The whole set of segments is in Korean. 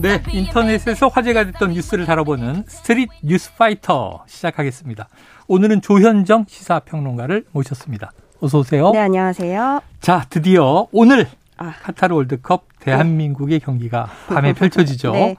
네, 인터넷에서 화제가 됐던 뉴스를 다뤄보는 스트릿 뉴스 파이터 시작하겠습니다. 오늘은 조현정 시사평론가를 모셨습니다. 어서 오세요. 네, 안녕하세요. 자, 드디어 오늘 아. 카타르 월드컵 대한민국의 경기가 밤에 펼쳐지죠. 네.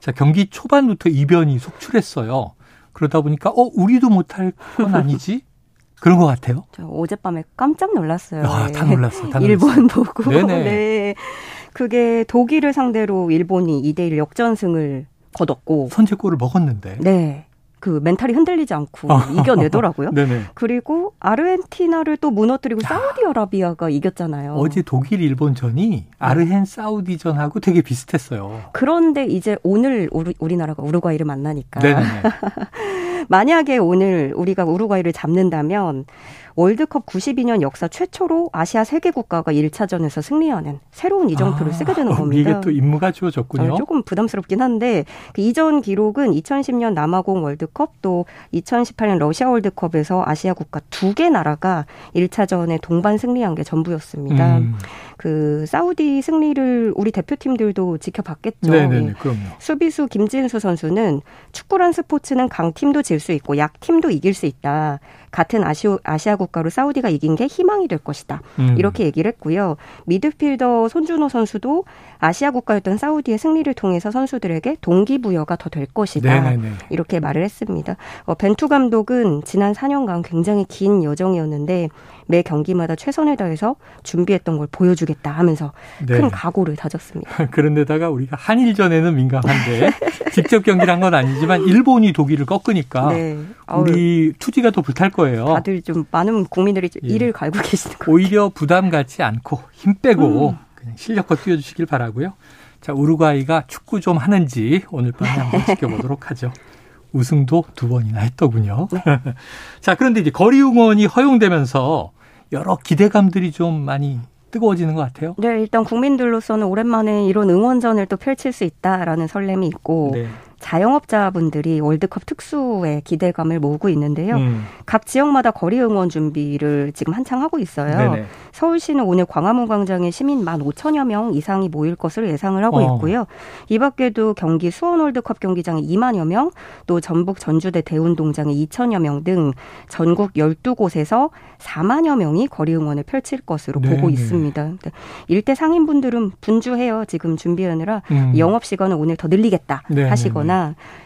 자, 경기 초반부터 이변이 속출했어요. 그러다 보니까 어 우리도 못할 건 아니지? 그런 것 같아요. 저 어젯밤에 깜짝 놀랐어요. 아, 다 놀랐어. 다 일본 보고. 네네. 네. 그게 독일을 상대로 일본이 2대1 역전승을 거뒀고 선제골을 먹었는데. 네. 그 멘탈이 흔들리지 않고 어. 이겨내더라고요. 네네. 그리고 아르헨티나를 또 무너뜨리고 사우디아라비아가 이겼잖아요. 어제 독일 일본전이 아르헨 사우디전하고 되게 비슷했어요. 그런데 이제 오늘 우리, 우리나라가 우루과이를 만나니까 만약에 오늘 우리가 우루과이를 잡는다면 월드컵 92년 역사 최초로 아시아 세계 국가가 1차전에서 승리하는 새로운 이정표를 아, 쓰게 되는 겁니다. 이게 또 임무가 주어졌군요. 조금 부담스럽긴 한데 그 이전 기록은 2010년 남아공 월드컵 또 2018년 러시아 월드컵에서 아시아 국가 두 개 나라가 1차전에 동반 승리한 게 전부였습니다. 음. 그 사우디 승리를 우리 대표팀들도 지켜봤겠죠. 네네 그럼요. 수비수 김진수 선수는 축구란 스포츠는 강팀도 질 수 있고 약팀도 이길 수 있다. 같은 아시오, 아시아 국가로 사우디가 이긴 게 희망이 될 것이다. 음. 이렇게 얘기를 했고요. 미드필더 손준호 선수도 아시아 국가였던 사우디의 승리를 통해서 선수들에게 동기부여가 더 될 것이다. 네네네. 이렇게 말을 했습니다. 어, 벤투 감독은 지난 4년간 굉장히 긴 여정이었는데 매 경기마다 최선을 다해서 준비했던 걸 보여주겠다 하면서 네. 큰 각오를 다졌습니다. 그런데다가 우리가 한일전에는 민감한데 직접 경기를 한 건 아니지만 일본이 독일을 꺾으니까 네. 우리 투지가 더 불탈 거예요. 다들 좀 많은 국민들이 예. 이를 갈고 계시는 거예요. 오히려 부담 갖지 않고 힘 빼고 음. 그냥 실력껏 뛰어주시길 바라고요. 자 우루과이가 축구 좀 하는지 오늘 밤에 한번 지켜보도록 하죠. 우승도 두 번이나 했더군요. 네. 자, 그런데 이제 거리 응원이 허용되면서 여러 기대감들이 좀 많이 뜨거워지는 것 같아요. 네, 일단 국민들로서는 오랜만에 이런 응원전을 또 펼칠 수 있다라는 설렘이 있고 네. 자영업자분들이 월드컵 특수의 기대감을 모으고 있는데요. 음. 각 지역마다 거리 응원 준비를 지금 한창 하고 있어요. 네네. 서울시는 오늘 광화문 광장에 시민 1 5천여 명 이상이 모일 것으로 예상을 하고 어. 있고요. 이 밖에도 경기 수원 월드컵 경기장에 2만여 명, 또 전북 전주대 대운동장에 2천여 명 등 전국 12곳에서 4만여 명이 거리 응원을 펼칠 것으로 네네. 보고 있습니다. 일대 상인분들은 분주해요. 지금 준비하느라 음. 영업 시간을 오늘 더 늘리겠다 네네. 하시거나 하거나 음,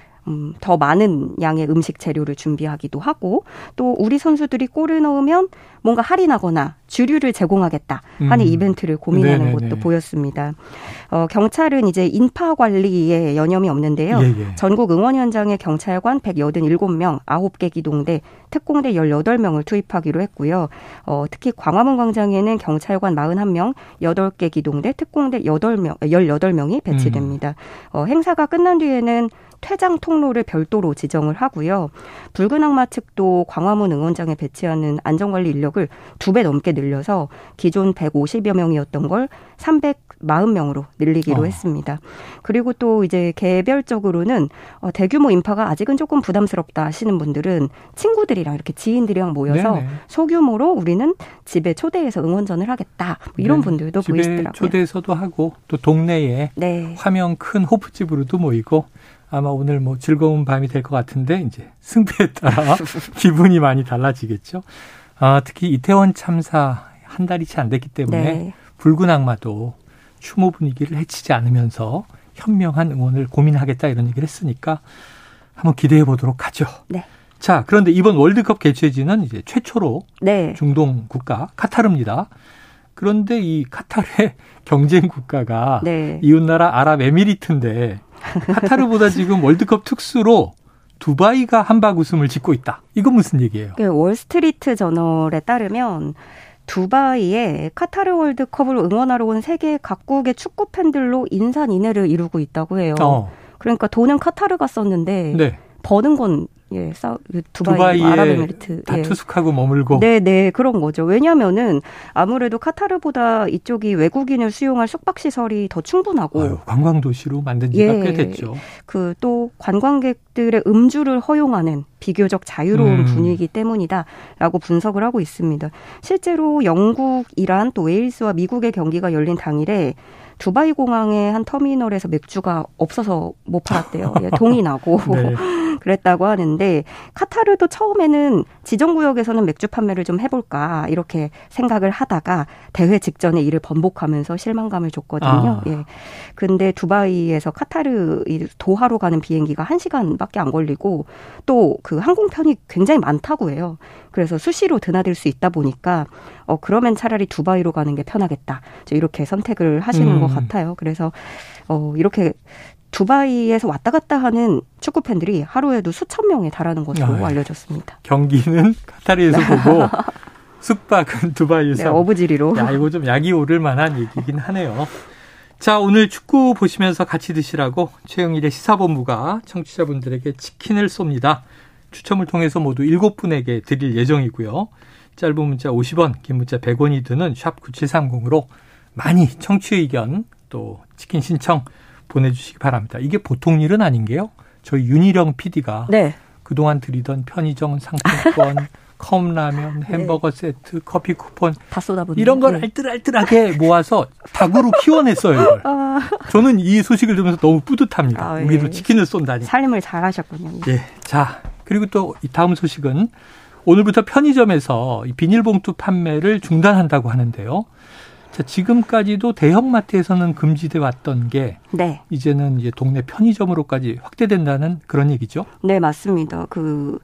더 많은 양의 음식 재료를 준비하기도 하고 또 우리 선수들이 골을 넣으면 뭔가 할인하거나 주류를 제공하겠다 하는 음. 이벤트를 고민하는 네네네. 것도 보였습니다. 어, 경찰은 이제 인파 관리에 여념이 없는데요. 예예. 예. 전국 응원 현장에 경찰관 187명, 9개 기동대, 특공대 18명을 투입하기로 했고요. 어, 특히 광화문 광장에는 경찰관 41명, 8개 기동대, 특공대 8명, 18명이 배치됩니다. 음. 어, 행사가 끝난 뒤에는 퇴장 통 로를 별도로 지정을 하고요. 붉은 악마 측도 광화문 응원장에 배치하는 안전관리 인력을 두 배 넘게 늘려서 기존 150여 명이었던 걸 340명으로 늘리기로 어. 했습니다. 그리고 또 이제 개별적으로는 어, 대규모 인파가 아직은 조금 부담스럽다 하시는 분들은 친구들이랑 이렇게 지인들이랑 모여서 네네. 소규모로 우리는 집에 초대해서 응원전을 하겠다 뭐 이런 네. 분들도 보이시더라고요. 초대해서도 하고 또 동네에 네. 화면 큰 호프집으로도 모이고 아마 오늘 뭐 즐거운 밤이 될 것 같은데 이제 승패에 따라 기분이 많이 달라지겠죠. 아, 특히 이태원 참사 한 달이 채 안 됐기 때문에 네. 붉은 악마도 추모 분위기를 해치지 않으면서 현명한 응원을 고민하겠다 이런 얘기를 했으니까 한번 기대해 보도록 하죠. 네. 자, 그런데 이번 월드컵 개최지는 이제 최초로 네. 중동 국가 카타르입니다. 그런데 이 카타르의 경쟁 국가가 네. 이웃나라 아랍에미리트인데 카타르보다 지금 월드컵 특수로 두바이가 한박 웃음을 짓고 있다. 이건 무슨 얘기예요? 그 월스트리트 저널에 따르면 두바이에 카타르 월드컵을 응원하러 온 세계 각국의 축구 팬들로 인산인해를 이루고 있다고 해요. 어. 그러니까 돈은 카타르가 썼는데 네. 버는 건 예, 사, 그 두바이, 아랍에미리트 다 예. 투숙하고 머물고. 네, 네, 그런 거죠. 왜냐면은 아무래도 카타르보다 이쪽이 외국인을 수용할 숙박 시설이 더 충분하고 아유, 관광 도시로 만든 지가 예, 꽤 됐죠. 그 또 관광객들의 음주를 허용하는 비교적 자유로운 음. 분위기 때문이다라고 분석을 하고 있습니다. 실제로 영국, 이란 또 웨일스와 미국의 경기가 열린 당일에 두바이 공항의 한 터미널에서 맥주가 없어서 못 팔았대요. 예, 동이 나고. 네. 그랬다고 하는데 카타르도 처음에는 지정 구역에서는 맥주 판매를 좀 해볼까 이렇게 생각을 하다가 대회 직전에 이를 번복하면서 실망감을 줬거든요. 아. 예. 근데 두바이에서 카타르 도하로 가는 비행기가 1시간밖에 안 걸리고 또 그 항공편이 굉장히 많다고 해요. 그래서 수시로 드나들 수 있다 보니까 어 그러면 차라리 두바이로 가는 게 편하겠다. 이렇게 선택을 하시는 음. 것 같아요. 그래서 어 이렇게 두바이에서 왔다 갔다 하는 축구 팬들이 하루에도 수천 명에 달하는 것으로 아, 알려졌습니다. 경기는 카타르에서 보고 숙박은 두바이에서. 네, 어부지리로. 야, 이거 좀 약이 오를 만한 얘기긴 하네요. 자, 오늘 축구 보시면서 같이 드시라고 최영일의 시사본부가 청취자분들에게 치킨을 쏩니다. 추첨을 통해서 모두 7분에게 드릴 예정이고요. 짧은 문자 50원, 긴 문자 100원이 드는 샵 9730으로 많이 청취 의견 또 치킨 신청 보내주시기 바랍니다. 이게 보통 일은 아닌 게요. 저희 윤희령 PD가 네. 그동안 드리던 편의점 상품권, 컵라면, 네. 햄버거 네. 세트, 커피 쿠폰 다 쏟아붓는 이런 걸 네. 알뜰알뜰하게 모아서 닭으로 키워냈어요. 이걸. 아. 저는 이 소식을 들으면서 너무 뿌듯합니다. 아, 우리도 예. 치킨을 쏜다니. 삶을 잘하셨군요. 예. 자 그리고 또이 다음 소식은 오늘부터 편의점에서 비닐봉투 판매를 중단한다고 하는데요. 자, 지금까지도 대형마트에서는 금지돼 왔던 게 네. 이제는 이제 동네 편의점으로까지 확대된다는 그런 얘기죠? 네, 맞습니다. 그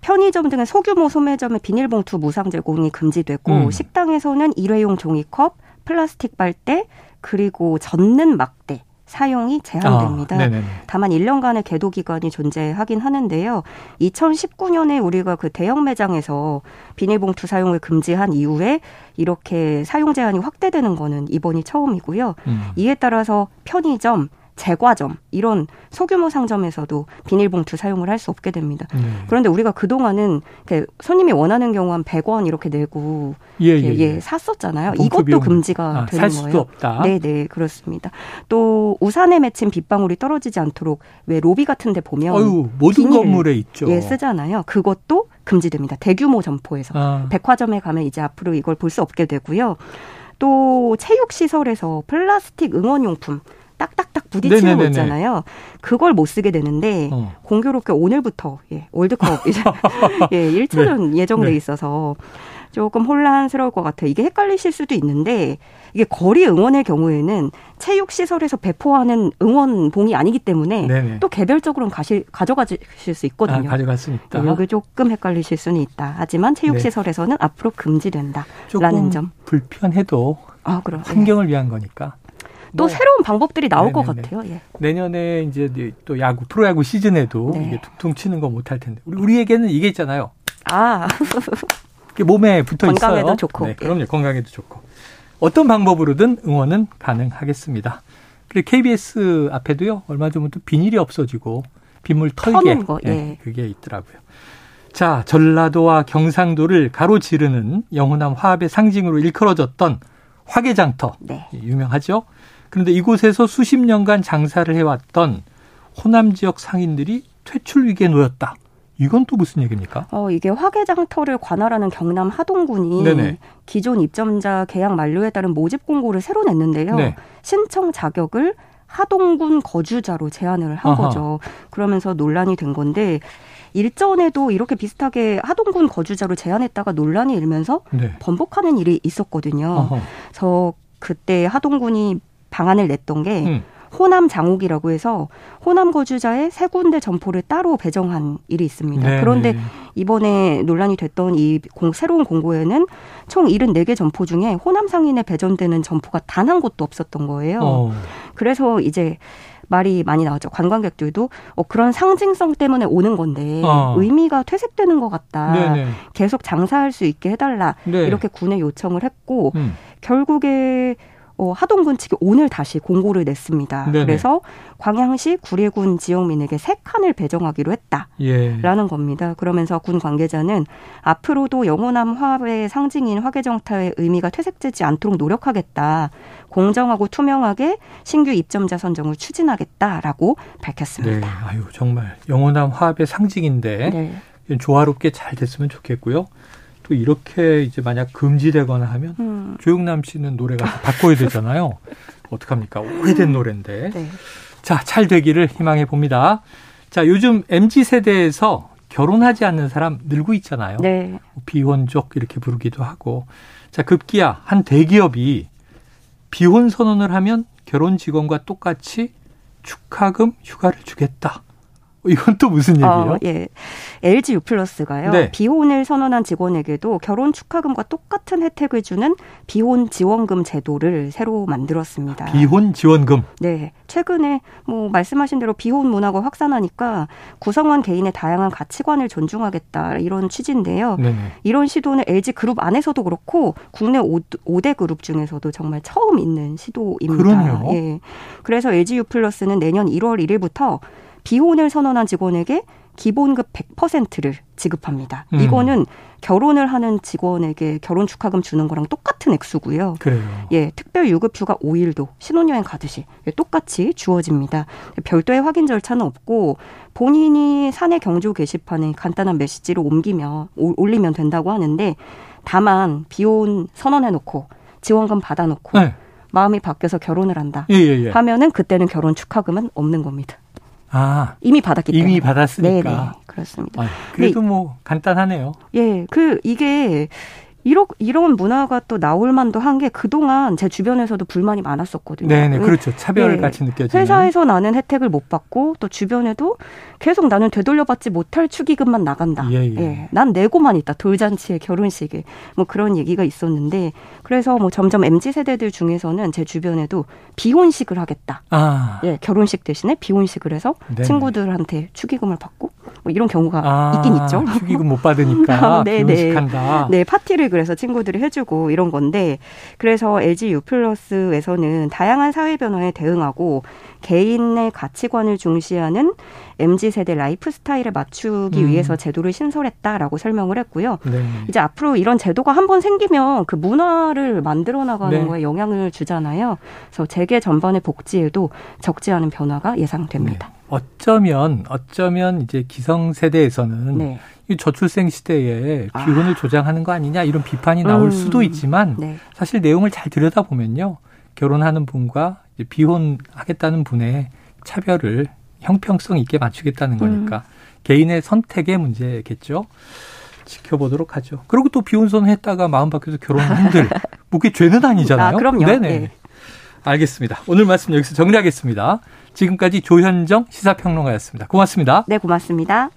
편의점 등의 소규모 소매점의 비닐봉투 무상 제공이 금지되고 음. 식당에서는 일회용 종이컵, 플라스틱 빨대, 그리고 젖는 막대 사용이 제한됩니다. 아, 다만 1년간의 계도 기간이 존재하긴 하는데요. 2019년에 우리가 그 대형 매장에서 비닐봉투 사용을 금지한 이후에 이렇게 사용 제한이 확대되는 거는 이번이 처음이고요. 음. 이에 따라서 편의점, 제과점 이런 소규모 상점에서도 비닐봉투 사용을 할 수 없게 됩니다. 네. 그런데 우리가 그 동안은 손님이 원하는 경우 한 100원 이렇게 내고 예, 예, 예. 샀었잖아요. 이것도 비용. 금지가 아, 되는 살 거예요. 없다. 네, 네, 그렇습니다. 또 우산에 맺힌 빗방울이 떨어지지 않도록 왜 로비 같은 데 보면 어유, 모든 건물에 있죠. 예, 쓰잖아요. 그것도 금지됩니다. 대규모 점포에서. 아. 백화점에 가면 이제 앞으로 이걸 볼 수 없게 되고요. 또 체육 시설에서 플라스틱 응원용품 딱딱딱 부딪히는. 거 있잖아요. 그걸 못 쓰게 되는데 어. 공교롭게 오늘부터 예, 월드컵 이제 예, 1차전 네. 예정돼 네. 있어서 조금 혼란스러울 것 같아요. 이게 헷갈리실 수도 있는데 이게 거리 응원의 경우에는 체육 시설에서 배포하는 응원봉이 아니기 때문에 네네. 또 개별적으로는 가실 가져가실 수 있거든요. 아, 가져갈 수 있다. 여기 조금 헷갈리실 수는 있다. 하지만 체육 네. 시설에서는 앞으로 금지된다라는 점. 불편해도 아, 환경을 위한 거니까. 또 뭐, 새로운 방법들이 나올 네네네. 것 같아요. 예. 내년에 이제 또 야구 프로야구 시즌에도 네. 이게 퉁퉁 치는 거 못할 텐데 우리 우리에게는 이게 있잖아요. 아 몸에 붙어 있어요. 건강에도 좋고. 네, 그럼요. 건강에도 좋고. 어떤 방법으로든 응원은 가능하겠습니다. 그리고 KBS 앞에도요. 얼마 전부터 비닐이 없어지고 빗물 털게 거, 예. 네, 그게 있더라고요. 자, 전라도와 경상도를 가로지르는 영호남 화합의 상징으로 일컬어졌던 화개장터 네. 유명하죠. 그런데 이곳에서 수십 년간 장사를 해왔던 호남 지역 상인들이 퇴출 위기에 놓였다. 이건 또 무슨 얘기입니까? 어, 이게 화개장터를 관할하는 경남 하동군이 네네. 기존 입점자 계약 만료에 따른 모집 공고를 새로 냈는데요. 네. 신청 자격을 하동군 거주자로 제한을 한 아하. 거죠. 그러면서 논란이 된 건데 일전에도 이렇게 비슷하게 하동군 거주자로 제한했다가 논란이 일면서 네. 번복하는 일이 있었거든요. 어허. 그래서 그때 하동군이 방안을 냈던 게 음. 호남 장옥이라고 해서 호남 거주자의 세 군데 점포를 따로 배정한 일이 있습니다. 네 그런데 네. 이번에 논란이 됐던 이 공, 새로운 공고에는 총 74개 점포 중에 호남 상인에 배정되는 점포가 단 한 곳도 없었던 거예요. 어. 그래서 이제 말이 많이 나왔죠. 관광객들도 어, 그런 상징성 때문에 오는 건데 어. 의미가 퇴색되는 것 같다. 네네. 계속 장사할 수 있게 해달라. 네. 이렇게 군에 요청을 했고 음. 결국에 어, 하동군 측이 오늘 다시 공고를 냈습니다. 네네. 그래서 광양시 구례군 지역민에게 세 칸을 배정하기로 했다라는 예. 겁니다. 그러면서 군 관계자는 앞으로도 영호남 화합의 상징인 화개정타의 의미가 퇴색되지 않도록 노력하겠다. 공정하고 투명하게 신규 입점자 선정을 추진하겠다라고 밝혔습니다. 네, 아유 정말 영호남 화합의 상징인데 네. 조화롭게 잘 됐으면 좋겠고요. 또 이렇게 이제 만약 금지되거나 하면 음. 조영남 씨는 노래가 바꿔야 되잖아요. 어떡합니까? 오래된 노래인데. 네. 자, 잘 되기를 희망해 봅니다. 자, 요즘 MZ 세대에서 결혼하지 않는 사람 늘고 있잖아요. 네. 비혼족 이렇게 부르기도 하고. 자, 급기야 한 대기업이 비혼 선언을 하면 결혼 직원과 똑같이 축하금 휴가를 주겠다. 이건 또 무슨 얘기예요? 어, 예. LG U+가요. 네. 비혼을 선언한 직원에게도 결혼 축하금과 똑같은 혜택을 주는 비혼 지원금 제도를 새로 만들었습니다. 비혼 지원금. 네. 최근에 뭐 말씀하신 대로 비혼 문화가 확산하니까 구성원 개인의 다양한 가치관을 존중하겠다 이런 취지인데요. 네네. 이런 시도는 LG 그룹 안에서도 그렇고 국내 5, 대 그룹 중에서도 정말 처음 있는 시도입니다. 그럼요. 예. 그래서 LG U+는 내년 1월 1일부터 비혼을 선언한 직원에게 기본급 100%를 지급합니다. 음. 이거는 결혼을 하는 직원에게 결혼 축하금 주는 거랑 똑같은 액수고요. 그래요. 예, 특별 유급휴가 5일도 신혼여행 가듯이 똑같이 주어집니다. 별도의 확인 절차는 없고 본인이 사내 경조 게시판에 간단한 메시지를 옮기면 올리면 된다고 하는데 다만 비혼 선언해 놓고 지원금 받아 놓고 네. 마음이 바뀌어서 결혼을 한다 예, 예, 예. 하면은 그때는 결혼 축하금은 없는 겁니다. 아 이미 받았기 때문에 이미 받았으니까 네네, 그렇습니다. 아, 그래도 네. 뭐 간단하네요. 예, 그 이게 이런 이런 문화가 또 나올 만도 한 게 그동안 제 주변에서도 불만이 많았었거든요. 네네 그렇죠 차별 네. 같이 느껴지는. 회사에서 나는 혜택을 못 받고 또 주변에도 계속 나는 되돌려받지 못할 축의금만 나간다. 예, 예. 예. 난 내고만 있다. 돌잔치에 결혼식에 뭐 그런 얘기가 있었는데 그래서 뭐 점점 mz 세대들 중에서는 제 주변에도 비혼식을 하겠다. 아. 예 결혼식 대신에 비혼식을 해서 네네. 친구들한테 축의금을 받고 뭐 이런 경우가 아, 있긴 있죠. 축의금 못 받으니까 네, 네. 비혼식한다. 네 파티를 그래서 친구들이 해주고 이런 건데 그래서 LG U 플러스에서는 다양한 사회 변화에 대응하고 개인의 가치관을 중시하는 MZ 세대 라이프 스타일에 맞추기 음. 위해서 제도를 신설했다라고 설명을 했고요. 네. 이제 앞으로 이런 제도가 한 번 생기면 그 문화를 만들어 나가는 네. 거에 영향을 주잖아요. 그래서 재계 전반의 복지에도 적지 않은 변화가 예상됩니다. 네. 어쩌면 어쩌면 이제 기성 세대에서는 네. 이 저출생 시대에 아. 비혼을 아. 조장하는 거 아니냐 이런 비판이 나올 음. 수도 있지만 네. 사실 내용을 잘 들여다 보면요 결혼하는 분과 비혼하겠다는 분의 차별을 형평성 있게 맞추겠다는 음. 거니까 음. 개인의 선택의 문제겠죠. 지켜보도록 하죠. 그리고 또 비혼선 했다가 마음 바뀌어서 결혼한들 뭐 그게 죄는 아니잖아요. 아, 그럼요. 네네. 네. 알겠습니다. 오늘 말씀 여기서 정리하겠습니다. 지금까지 조현정 시사평론가였습니다. 고맙습니다. 네, 고맙습니다.